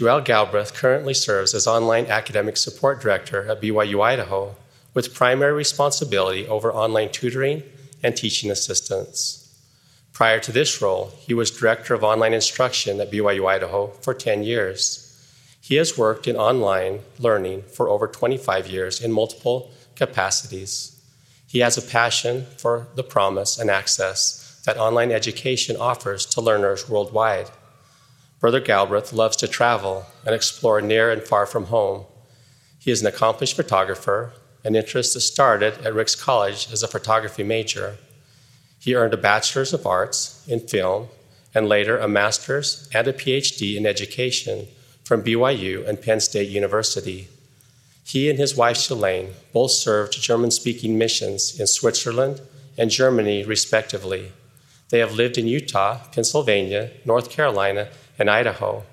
Joel Galbraith currently serves as Online Academic Support Director at BYU Idaho, with primary responsibility over online tutoring and teaching assistance. Prior to this role, he was Director of Online Instruction at BYU Idaho for 10 years. He has worked in online learning for over 25 years in multiple capacities. He has a passion for the promise and access that online education offers to learners worldwide. Brother Galbraith loves to travel and explore near and far from home. He is an accomplished photographer, an interest that started at Ricks College as a photography major. He earned a Bachelor's of Arts in film and later a Master's and a PhD in education from BYU and Penn State University. He and his wife Shalane both served German speaking missions in Switzerland and Germany, respectively. They have lived in Utah, Pennsylvania, North Carolina, and Idaho.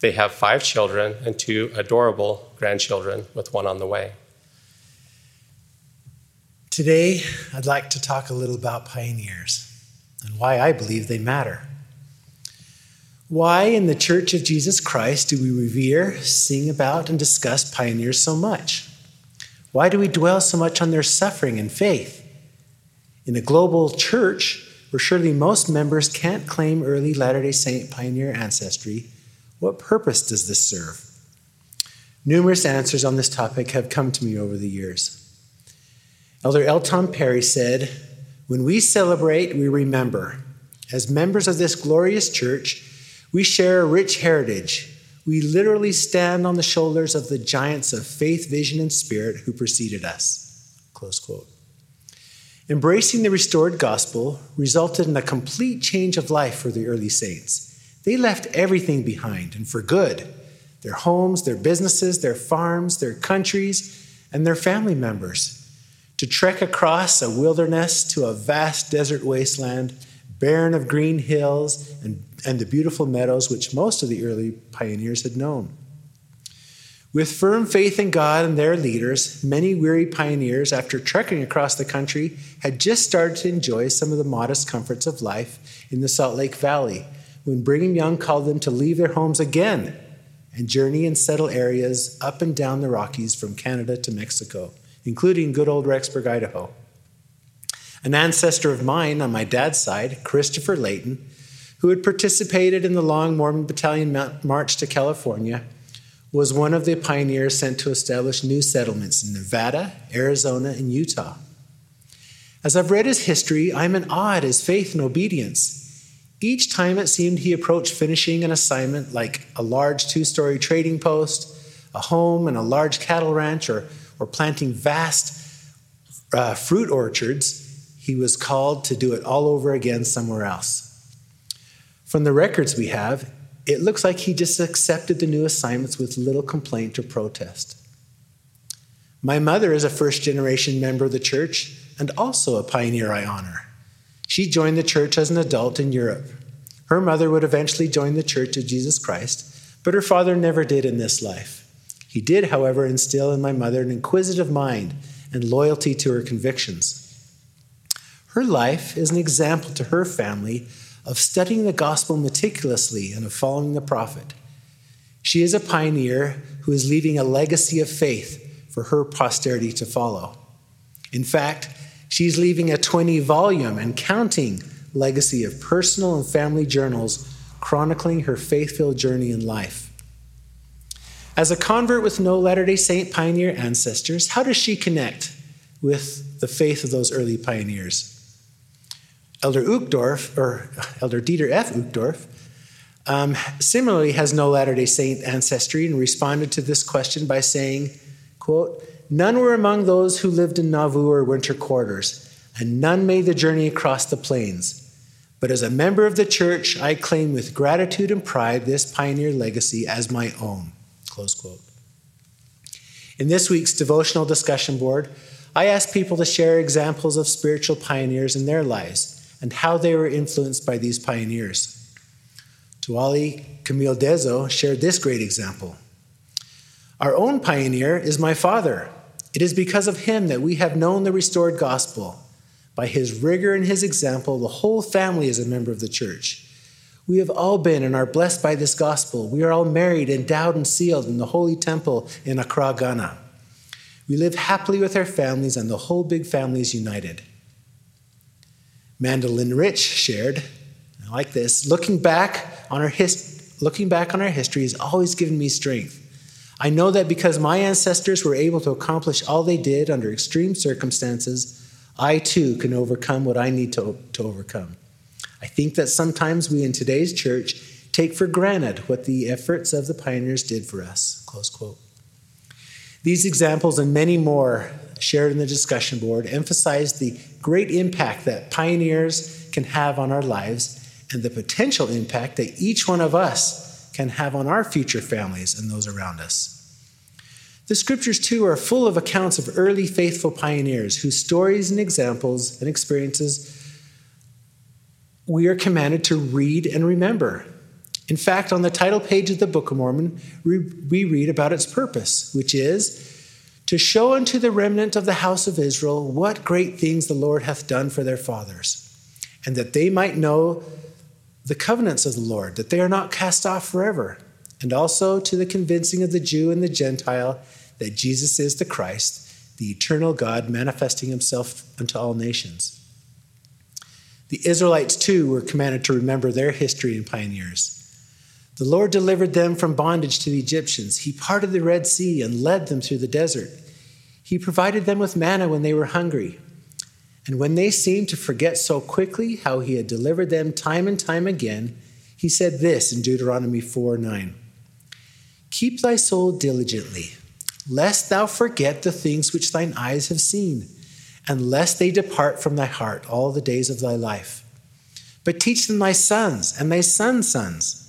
They have five children and two adorable grandchildren, with one on the way. Today, I'd like to talk a little about pioneers and why I believe they matter. Why, in the Church of Jesus Christ, do we revere, sing about, and discuss pioneers so much? Why do we dwell so much on their suffering and faith? In a global church where surely most members can't claim early Latter day Saint pioneer ancestry, what purpose does this serve? Numerous answers on this topic have come to me over the years. Elder L. Tom Perry said, When we celebrate, we remember. As members of this glorious church, we share a rich heritage. We literally stand on the shoulders of the giants of faith, vision, and spirit who preceded us. Close quote. Embracing the restored gospel resulted in a complete change of life for the early saints. They left everything behind and for good their homes, their businesses, their farms, their countries, and their family members to trek across a wilderness to a vast desert wasteland, barren of green hills and, and the beautiful meadows which most of the early pioneers had known. With firm faith in God and their leaders, many weary pioneers, after trekking across the country, had just started to enjoy some of the modest comforts of life in the Salt Lake Valley when Brigham Young called them to leave their homes again and journey and settle areas up and down the Rockies from Canada to Mexico including good old Rexburg, Idaho. An ancestor of mine on my dad's side, Christopher Layton, who had participated in the Long Mormon Battalion march to California, was one of the pioneers sent to establish new settlements in Nevada, Arizona, and Utah. As I've read his history, I'm in awe at his faith and obedience. Each time it seemed he approached finishing an assignment like a large two story trading post, a home, and a large cattle ranch, or or planting vast uh, fruit orchards, he was called to do it all over again somewhere else. From the records we have, it looks like he just accepted the new assignments with little complaint or protest. My mother is a first generation member of the church and also a pioneer I honor. She joined the church as an adult in Europe. Her mother would eventually join the Church of Jesus Christ, but her father never did in this life. He did, however, instill in my mother an inquisitive mind and loyalty to her convictions. Her life is an example to her family of studying the gospel meticulously and of following the prophet. She is a pioneer who is leaving a legacy of faith for her posterity to follow. In fact, she's leaving a 20 volume and counting legacy of personal and family journals chronicling her faith filled journey in life. As a convert with no Latter day Saint pioneer ancestors, how does she connect with the faith of those early pioneers? Elder Uchtdorf, or Elder Dieter F. Uchtdorf, um, similarly has no Latter day Saint ancestry and responded to this question by saying, quote, None were among those who lived in Nauvoo or winter quarters, and none made the journey across the plains. But as a member of the church, I claim with gratitude and pride this pioneer legacy as my own. Close quote. In this week's devotional discussion board, I asked people to share examples of spiritual pioneers in their lives and how they were influenced by these pioneers. Tuali Camille Dezo shared this great example. Our own pioneer is my father. It is because of him that we have known the restored gospel. By his rigor and his example, the whole family is a member of the church. We have all been and are blessed by this gospel. We are all married, endowed, and sealed in the holy temple in Accra, Ghana. We live happily with our families, and the whole big family is united. Mandolin Rich shared, I like this, looking back on our his, looking back on our history has always given me strength. I know that because my ancestors were able to accomplish all they did under extreme circumstances, I too can overcome what I need to, to overcome. I think that sometimes we in today's church take for granted what the efforts of the pioneers did for us. Close quote. These examples and many more shared in the discussion board emphasized the great impact that pioneers can have on our lives and the potential impact that each one of us can have on our future families and those around us. The scriptures, too, are full of accounts of early faithful pioneers whose stories and examples and experiences we are commanded to read and remember. In fact, on the title page of the Book of Mormon, we read about its purpose, which is to show unto the remnant of the house of Israel what great things the Lord hath done for their fathers, and that they might know the covenants of the Lord, that they are not cast off forever, and also to the convincing of the Jew and the Gentile that Jesus is the Christ, the eternal God manifesting himself unto all nations. The Israelites, too, were commanded to remember their history and pioneers. The Lord delivered them from bondage to the Egyptians. He parted the Red Sea and led them through the desert. He provided them with manna when they were hungry. And when they seemed to forget so quickly how he had delivered them time and time again, he said this in Deuteronomy 4 9 Keep thy soul diligently, lest thou forget the things which thine eyes have seen and lest they depart from thy heart all the days of thy life. But teach them thy sons and thy sons' sons.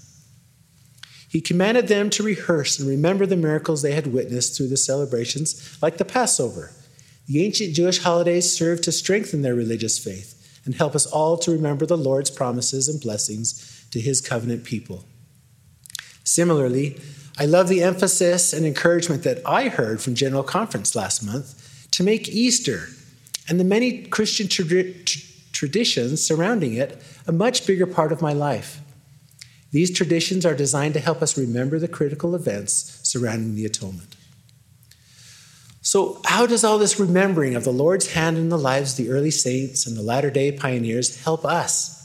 He commanded them to rehearse and remember the miracles they had witnessed through the celebrations, like the Passover. The ancient Jewish holidays served to strengthen their religious faith and help us all to remember the Lord's promises and blessings to his covenant people. Similarly, I love the emphasis and encouragement that I heard from General Conference last month to make Easter and the many Christian traditions surrounding it a much bigger part of my life. These traditions are designed to help us remember the critical events surrounding the atonement. So, how does all this remembering of the Lord's hand in the lives of the early saints and the latter day pioneers help us?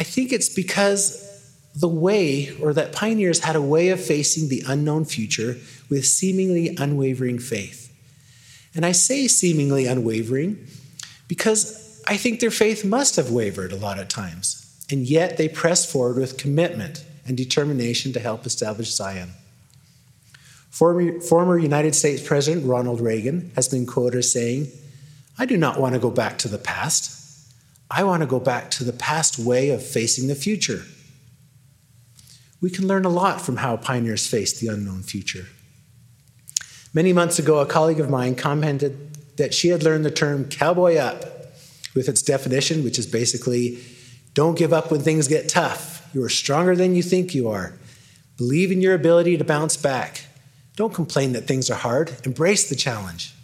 I think it's because the way, or that pioneers had a way of facing the unknown future with seemingly unwavering faith. And I say seemingly unwavering because I think their faith must have wavered a lot of times. And yet they pressed forward with commitment and determination to help establish Zion. Former, former United States President Ronald Reagan has been quoted as saying, I do not want to go back to the past. I want to go back to the past way of facing the future. We can learn a lot from how pioneers faced the unknown future. Many months ago, a colleague of mine commented that she had learned the term cowboy up with its definition, which is basically don't give up when things get tough. You are stronger than you think you are. Believe in your ability to bounce back. Don't complain that things are hard. Embrace the challenge.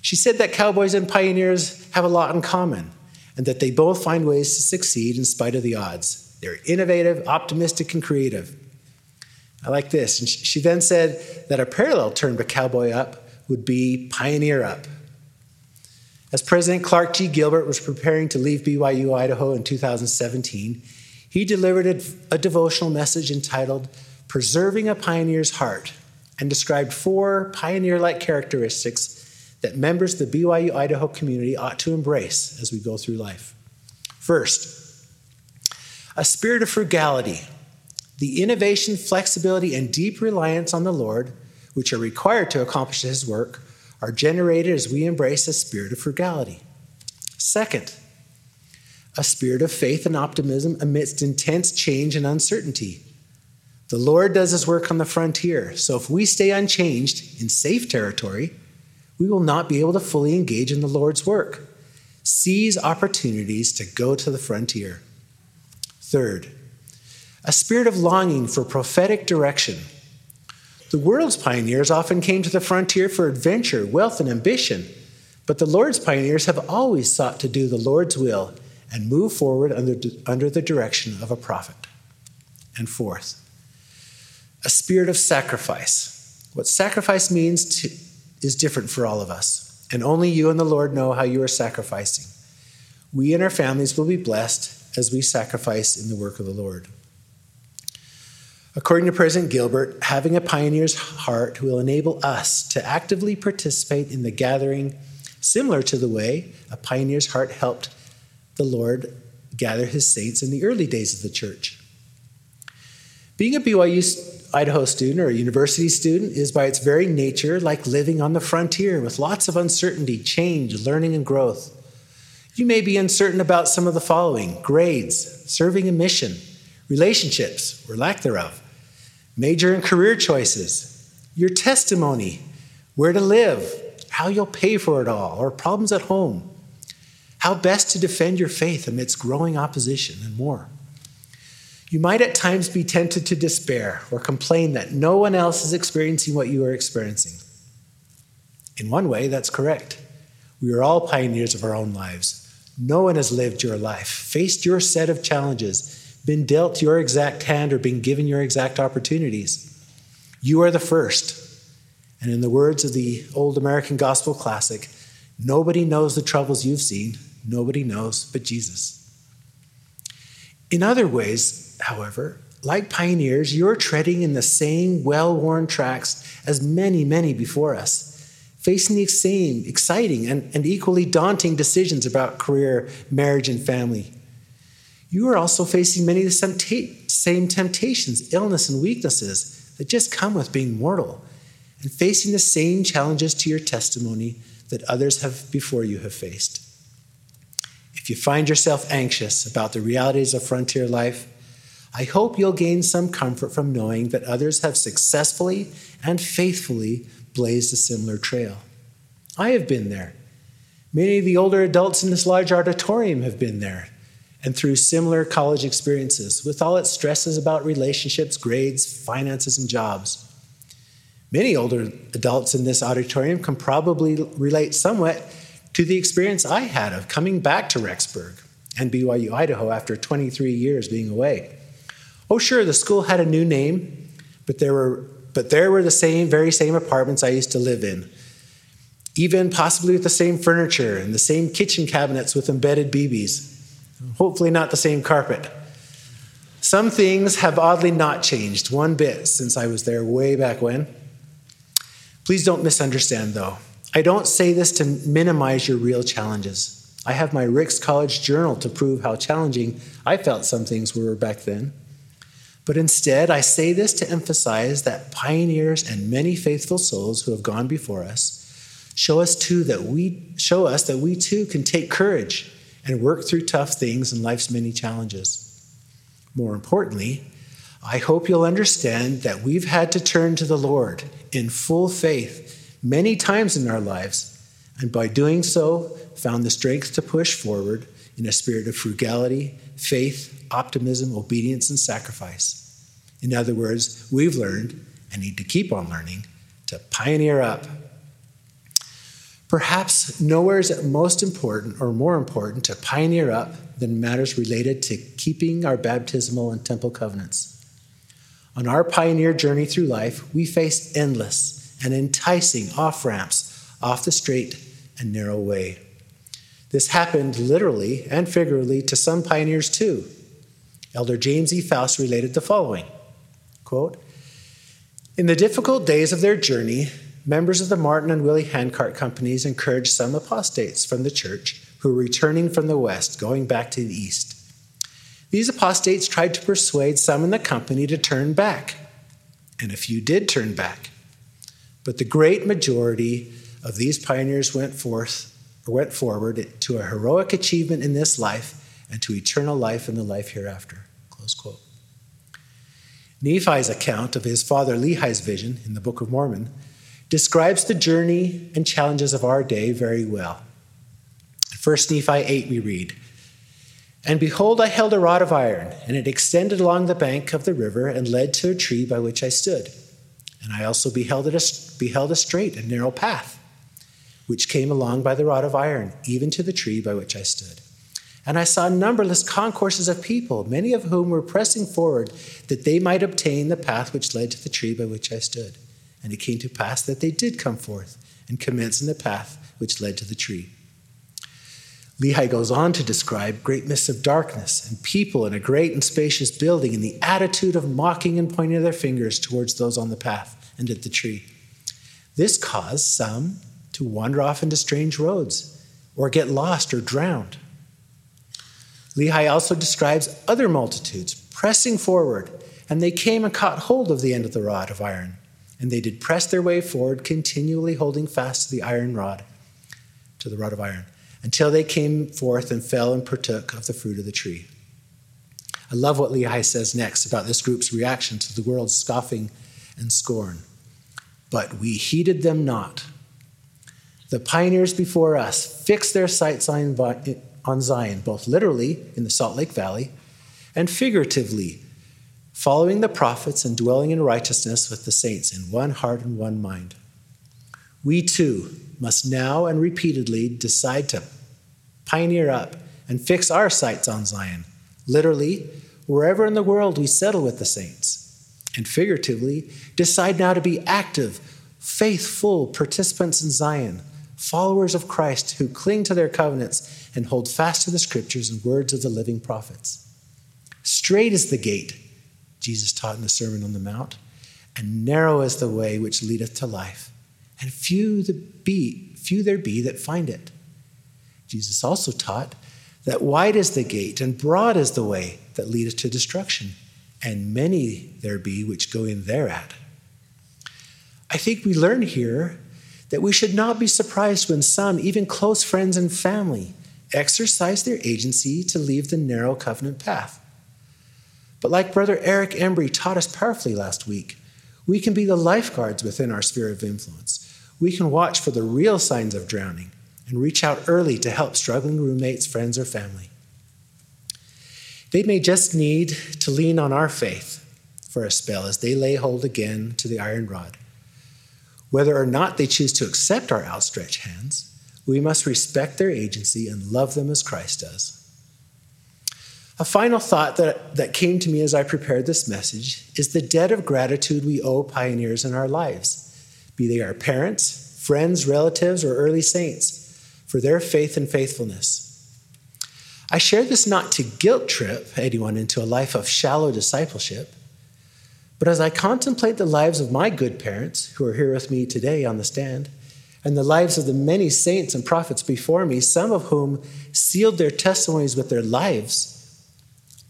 She said that cowboys and pioneers have a lot in common and that they both find ways to succeed in spite of the odds. They're innovative, optimistic, and creative. I like this. And she then said that a parallel term to cowboy up would be pioneer up. As President Clark G. Gilbert was preparing to leave BYU Idaho in 2017, he delivered a, a devotional message entitled Preserving a Pioneer's Heart and described four pioneer like characteristics that members of the BYU Idaho community ought to embrace as we go through life. First, a spirit of frugality the innovation, flexibility, and deep reliance on the Lord, which are required to accomplish His work, are generated as we embrace a spirit of frugality. Second, a spirit of faith and optimism amidst intense change and uncertainty. The Lord does His work on the frontier, so if we stay unchanged in safe territory, we will not be able to fully engage in the Lord's work. Seize opportunities to go to the frontier. Third, a spirit of longing for prophetic direction. The world's pioneers often came to the frontier for adventure, wealth, and ambition, but the Lord's pioneers have always sought to do the Lord's will and move forward under, under the direction of a prophet. And fourth, a spirit of sacrifice. What sacrifice means to, is different for all of us, and only you and the Lord know how you are sacrificing. We and our families will be blessed as we sacrifice in the work of the Lord. According to President Gilbert, having a pioneer's heart will enable us to actively participate in the gathering, similar to the way a pioneer's heart helped the Lord gather his saints in the early days of the church. Being a BYU Idaho student or a university student is by its very nature like living on the frontier with lots of uncertainty, change, learning, and growth. You may be uncertain about some of the following grades, serving a mission, relationships or lack thereof, major and career choices, your testimony, where to live, how you'll pay for it all, or problems at home, how best to defend your faith amidst growing opposition, and more. You might at times be tempted to despair or complain that no one else is experiencing what you are experiencing. In one way, that's correct. We are all pioneers of our own lives. No one has lived your life, faced your set of challenges, been dealt your exact hand, or been given your exact opportunities. You are the first. And in the words of the old American gospel classic, nobody knows the troubles you've seen, nobody knows but Jesus. In other ways, however, like pioneers, you're treading in the same well worn tracks as many, many before us, facing the same exciting and, and equally daunting decisions about career, marriage, and family. You are also facing many of the same temptations, illness, and weaknesses that just come with being mortal, and facing the same challenges to your testimony that others have before you have faced. If you find yourself anxious about the realities of frontier life, I hope you'll gain some comfort from knowing that others have successfully and faithfully blazed a similar trail. I have been there. Many of the older adults in this large auditorium have been there, and through similar college experiences, with all its stresses about relationships, grades, finances, and jobs. Many older adults in this auditorium can probably relate somewhat to the experience I had of coming back to Rexburg and BYU Idaho after 23 years being away. Oh, sure, the school had a new name, but there were, but there were the same, very same apartments I used to live in, even possibly with the same furniture and the same kitchen cabinets with embedded BBs. Hopefully, not the same carpet. Some things have oddly not changed one bit since I was there way back when. Please don't misunderstand, though. I don't say this to minimize your real challenges. I have my Ricks College journal to prove how challenging I felt some things were back then. But instead, I say this to emphasize that pioneers and many faithful souls who have gone before us show us too that we show us that we too can take courage and work through tough things and life's many challenges. More importantly, I hope you'll understand that we've had to turn to the Lord in full faith many times in our lives, and by doing so, found the strength to push forward in a spirit of frugality, faith, optimism, obedience, and sacrifice. In other words, we've learned and need to keep on learning to pioneer up. Perhaps nowhere is it most important or more important to pioneer up than matters related to keeping our baptismal and temple covenants. On our pioneer journey through life, we face endless and enticing off ramps off the straight and narrow way. This happened literally and figuratively to some pioneers too. Elder James E. Faust related the following quote, In the difficult days of their journey, members of the Martin and Willie Handcart companies encouraged some apostates from the church who were returning from the west, going back to the east. These apostates tried to persuade some in the company to turn back, and a few did turn back. But the great majority of these pioneers went forth or went forward to a heroic achievement in this life and to eternal life in the life hereafter. Close quote. Nephi's account of his father Lehi's vision in the Book of Mormon describes the journey and challenges of our day very well. First Nephi 8 we read, And behold, I held a rod of iron, and it extended along the bank of the river and led to a tree by which I stood. And I also beheld, it a, beheld a straight and narrow path, which came along by the rod of iron, even to the tree by which I stood. And I saw numberless concourses of people, many of whom were pressing forward that they might obtain the path which led to the tree by which I stood. And it came to pass that they did come forth and commence in the path which led to the tree. Lehi goes on to describe great mists of darkness and people in a great and spacious building in the attitude of mocking and pointing their fingers towards those on the path and at the tree. This caused some to wander off into strange roads or get lost or drowned. Lehi also describes other multitudes pressing forward, and they came and caught hold of the end of the rod of iron. And they did press their way forward, continually holding fast to the iron rod, to the rod of iron, until they came forth and fell and partook of the fruit of the tree. I love what Lehi says next about this group's reaction to the world's scoffing and scorn. But we heeded them not. The pioneers before us fixed their sights on on Zion, both literally in the Salt Lake Valley and figuratively, following the prophets and dwelling in righteousness with the saints in one heart and one mind. We too must now and repeatedly decide to pioneer up and fix our sights on Zion, literally, wherever in the world we settle with the saints, and figuratively, decide now to be active, faithful participants in Zion followers of Christ who cling to their covenants and hold fast to the scriptures and words of the living prophets. Straight is the gate, Jesus taught in the Sermon on the Mount, and narrow is the way which leadeth to life, and few, the be, few there be that find it. Jesus also taught that wide is the gate and broad is the way that leadeth to destruction, and many there be which go in thereat. I think we learn here that we should not be surprised when some, even close friends and family, exercise their agency to leave the narrow covenant path. But like Brother Eric Embry taught us powerfully last week, we can be the lifeguards within our sphere of influence. We can watch for the real signs of drowning and reach out early to help struggling roommates, friends, or family. They may just need to lean on our faith for a spell as they lay hold again to the iron rod. Whether or not they choose to accept our outstretched hands, we must respect their agency and love them as Christ does. A final thought that, that came to me as I prepared this message is the debt of gratitude we owe pioneers in our lives, be they our parents, friends, relatives, or early saints, for their faith and faithfulness. I share this not to guilt trip anyone into a life of shallow discipleship but as I contemplate the lives of my good parents, who are here with me today on the stand, and the lives of the many saints and prophets before me, some of whom sealed their testimonies with their lives,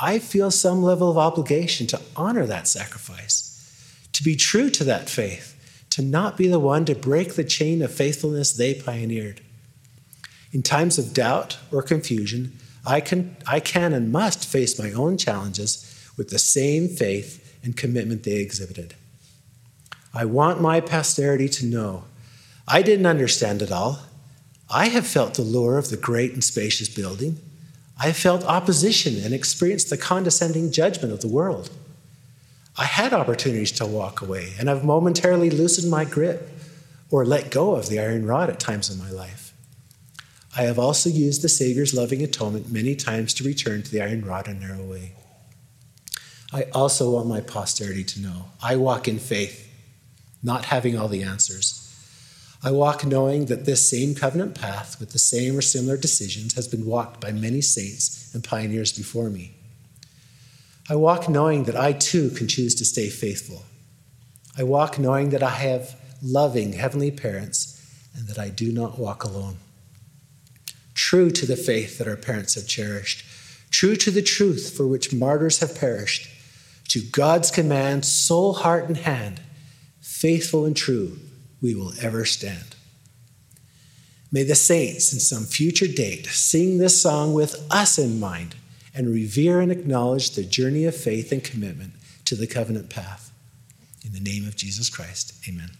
I feel some level of obligation to honor that sacrifice, to be true to that faith, to not be the one to break the chain of faithfulness they pioneered. In times of doubt or confusion, I can, I can and must face my own challenges with the same faith and commitment they exhibited. I want my posterity to know I didn't understand it all. I have felt the lure of the great and spacious building. I felt opposition and experienced the condescending judgment of the world. I had opportunities to walk away, and I've momentarily loosened my grip or let go of the iron rod at times in my life. I have also used the Savior's loving atonement many times to return to the iron rod and narrow way. I also want my posterity to know I walk in faith, not having all the answers. I walk knowing that this same covenant path with the same or similar decisions has been walked by many saints and pioneers before me. I walk knowing that I too can choose to stay faithful. I walk knowing that I have loving heavenly parents and that I do not walk alone. True to the faith that our parents have cherished, true to the truth for which martyrs have perished, to God's command, soul, heart, and hand, faithful and true, we will ever stand. May the saints in some future date sing this song with us in mind and revere and acknowledge the journey of faith and commitment to the covenant path. In the name of Jesus Christ, amen.